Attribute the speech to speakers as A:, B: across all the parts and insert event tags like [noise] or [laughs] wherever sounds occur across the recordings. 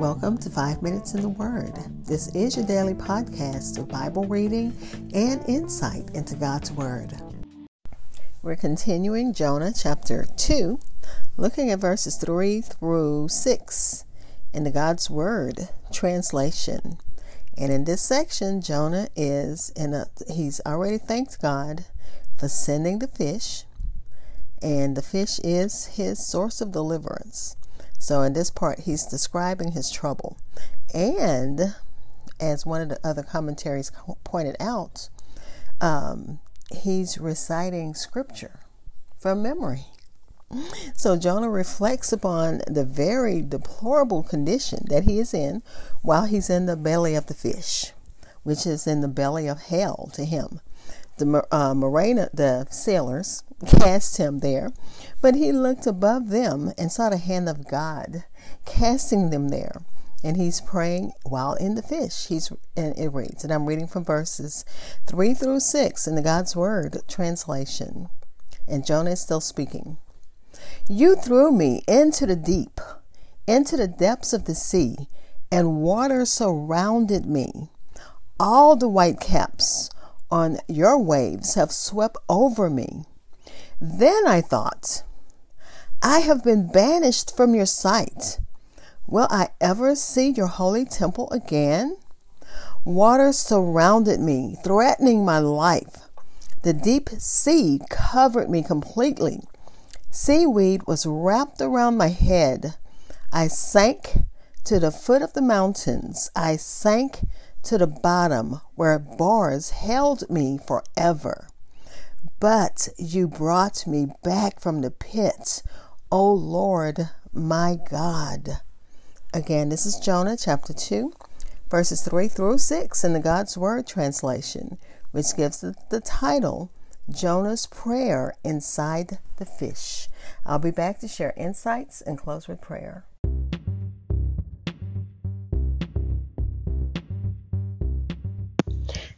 A: Welcome to Five Minutes in the Word. This is your daily podcast of Bible reading and insight into God's Word. We're continuing Jonah chapter 2, looking at verses 3 through 6 in the God's Word translation. And in this section, Jonah is in a, he's already thanked God for sending the fish, and the fish is his source of deliverance. So in this part, he's describing his trouble. And as one of the other commentaries pointed out, um, he's reciting scripture from memory. So Jonah reflects upon the very deplorable condition that he is in while he's in the belly of the fish, which is in the belly of hell to him. The uh, marina, the sailors cast him there, but he looked above them and saw the hand of God casting them there. And he's praying while in the fish. He's and it reads, and I'm reading from verses three through six in the God's Word translation. And Jonah is still speaking. You threw me into the deep, into the depths of the sea, and water surrounded me. All the white caps on your waves have swept over me. Then I thought, I have been banished from your sight. Will I ever see your holy temple again? Water surrounded me, threatening my life. The deep sea covered me completely. Seaweed was wrapped around my head. I sank to the foot of the mountains. I sank to the bottom where bars held me forever. But you brought me back from the pit, O Lord my God. Again, this is Jonah chapter 2, verses 3 through 6 in the God's Word translation, which gives the, the title Jonah's Prayer Inside the Fish. I'll be back to share insights and close with prayer.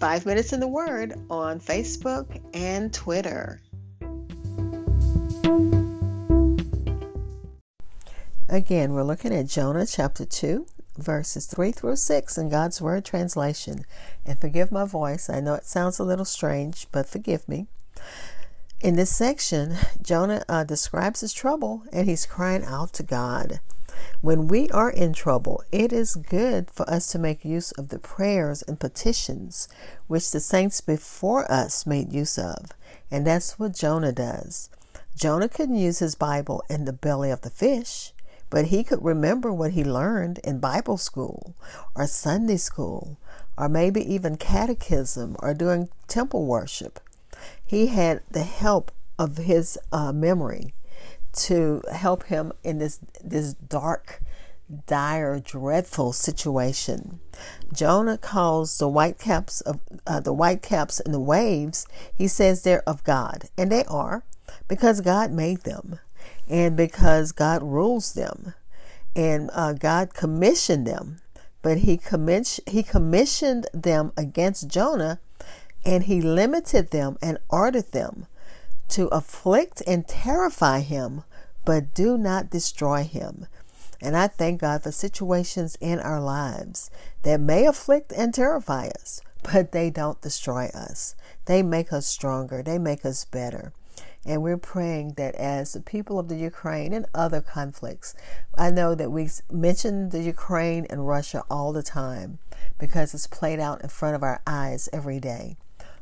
A: Five Minutes in the Word on Facebook and Twitter. Again, we're looking at Jonah chapter 2, verses 3 through 6 in God's Word translation. And forgive my voice, I know it sounds a little strange, but forgive me. In this section, Jonah uh, describes his trouble and he's crying out to God. When we are in trouble, it is good for us to make use of the prayers and petitions which the saints before us made use of. And that's what Jonah does. Jonah couldn't use his Bible in the belly of the fish, but he could remember what he learned in Bible school or Sunday school or maybe even catechism or doing temple worship. He had the help of his uh, memory to help him in this this dark dire dreadful situation. Jonah calls the whitecaps of uh, the whitecaps and the waves. He says they're of god and they are because god made them and because god rules them and uh, god commissioned them. But he, commis- he commissioned them against jonah and he limited them and ordered them to afflict and terrify him, but do not destroy him. And I thank God for situations in our lives that may afflict and terrify us, but they don't destroy us. They make us stronger, they make us better. And we're praying that as the people of the Ukraine and other conflicts, I know that we mention the Ukraine and Russia all the time because it's played out in front of our eyes every day.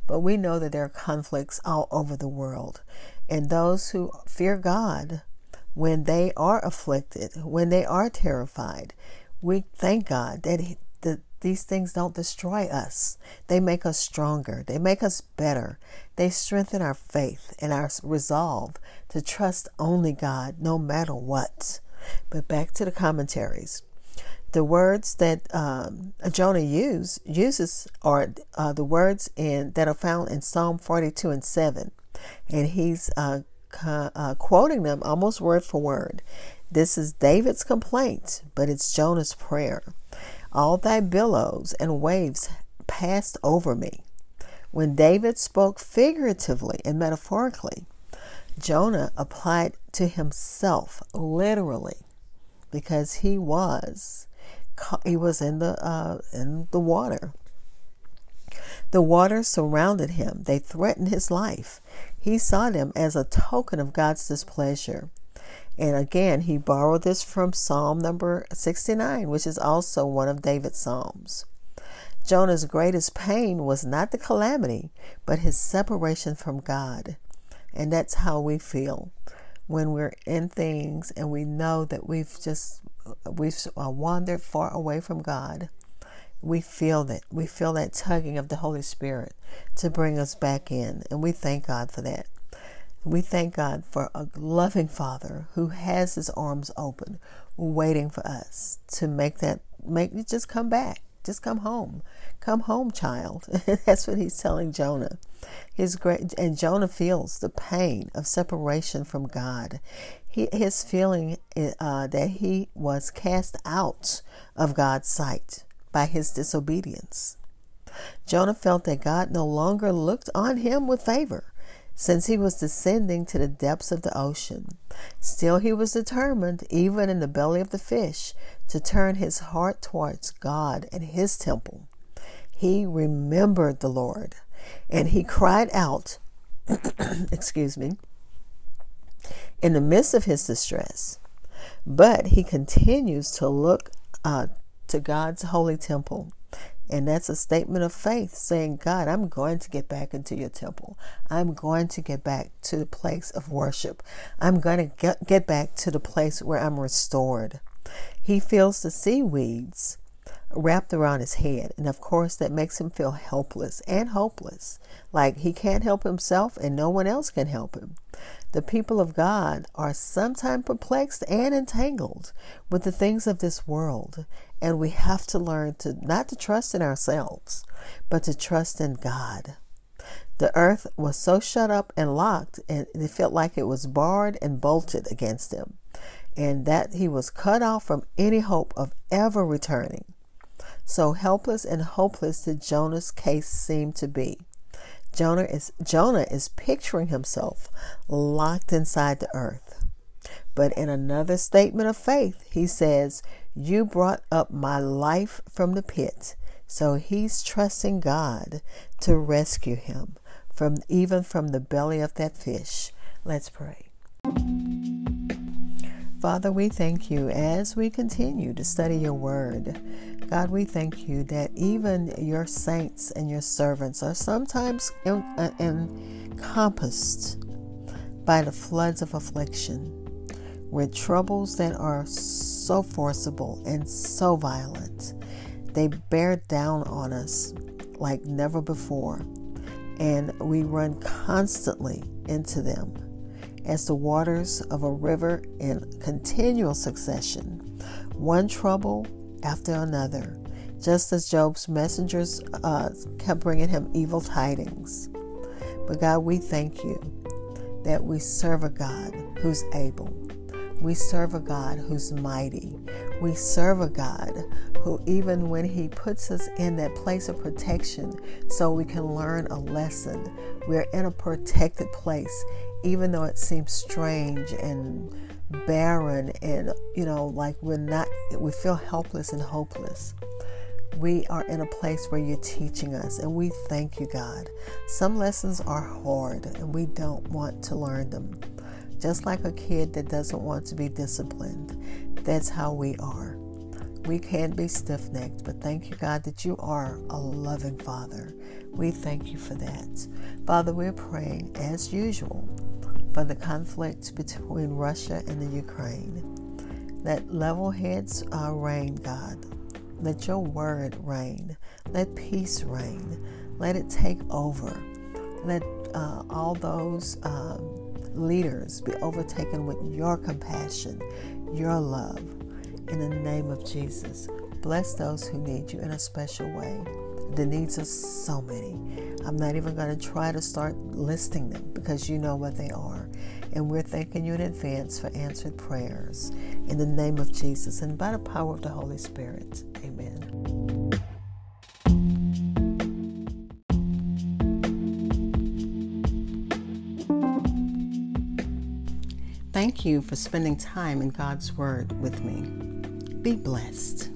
A: But we know that there are conflicts all over the world. And those who fear God, when they are afflicted, when they are terrified, we thank God that, he, these things don't destroy us. They make us stronger. They make us better. They strengthen our faith and our resolve to trust only God no matter what. But back to the commentaries. The words that um, Jonah use, uses are uh, the words in that are found in Psalm 42 and 7. And he's uh, uh, quoting them almost word for word. This is David's complaint, but it's Jonah's prayer. All thy billows and waves passed over me. When David spoke figuratively and metaphorically, Jonah applied to himself literally because he was he was in the uh, in the water. The water surrounded him. They threatened his life. He saw them as a token of God's displeasure. And again, he borrowed this from Psalm number 69, which is also one of David's Psalms. Jonah's greatest pain was not the calamity, but his separation from God. And that's how we feel when we're in things and we know that we've just we've uh, wandered far away from God, we feel that. We feel that tugging of the Holy Spirit to bring us back in. And we thank God for that. We thank God for a loving Father who has his arms open, waiting for us to make that, make just come back. Just come home. Come home, child. [laughs] That's what he's telling Jonah. His great and Jonah feels the pain of separation from God he, his feeling uh, that he was cast out of God's sight by his disobedience. Jonah felt that God no longer looked on him with favor since he was descending to the depths of the ocean. Still, he was determined, even in the belly of the fish, to turn his heart towards God and his temple. He remembered the Lord and he cried out, [clears throat] excuse me, in the midst of his distress. But he continues to look uh, to God's holy temple. And that's a statement of faith saying, God, I'm going to get back into your temple. I'm going to get back to the place of worship. I'm going to get, get back to the place where I'm restored. He feels the seaweeds wrapped around his head. And of course, that makes him feel helpless and hopeless. Like he can't help himself and no one else can help him. The people of God are sometimes perplexed and entangled with the things of this world, and we have to learn to not to trust in ourselves, but to trust in God. The earth was so shut up and locked, and it felt like it was barred and bolted against him, and that he was cut off from any hope of ever returning. So helpless and hopeless did Jonah's case seem to be. Jonah is Jonah is picturing himself locked inside the earth. But in another statement of faith, he says, "You brought up my life from the pit." So he's trusting God to rescue him from even from the belly of that fish. Let's pray. Father, we thank you as we continue to study your word. God, we thank you that even your saints and your servants are sometimes uh, encompassed by the floods of affliction, with troubles that are so forcible and so violent. They bear down on us like never before, and we run constantly into them as the waters of a river in continual succession. One trouble after another, just as Job's messengers uh, kept bringing him evil tidings. But God, we thank you that we serve a God who's able. We serve a God who's mighty. We serve a God who, even when He puts us in that place of protection so we can learn a lesson, we're in a protected place even though it seems strange and barren and you know like we're not we feel helpless and hopeless we are in a place where you're teaching us and we thank you god some lessons are hard and we don't want to learn them just like a kid that doesn't want to be disciplined that's how we are we can be stiff necked, but thank you, God, that you are a loving Father. We thank you for that. Father, we're praying as usual for the conflict between Russia and the Ukraine. Let level heads uh, reign, God. Let your word reign. Let peace reign. Let it take over. Let uh, all those um, leaders be overtaken with your compassion, your love, in the name of Jesus. Bless those who need you in a special way. The needs are so many. I'm not even going to try to start listing them because you know what they are. And we're thanking you in advance for answered prayers. In the name of Jesus and by the power of the Holy Spirit. Amen. Thank you for spending time in God's Word with me. Be blessed.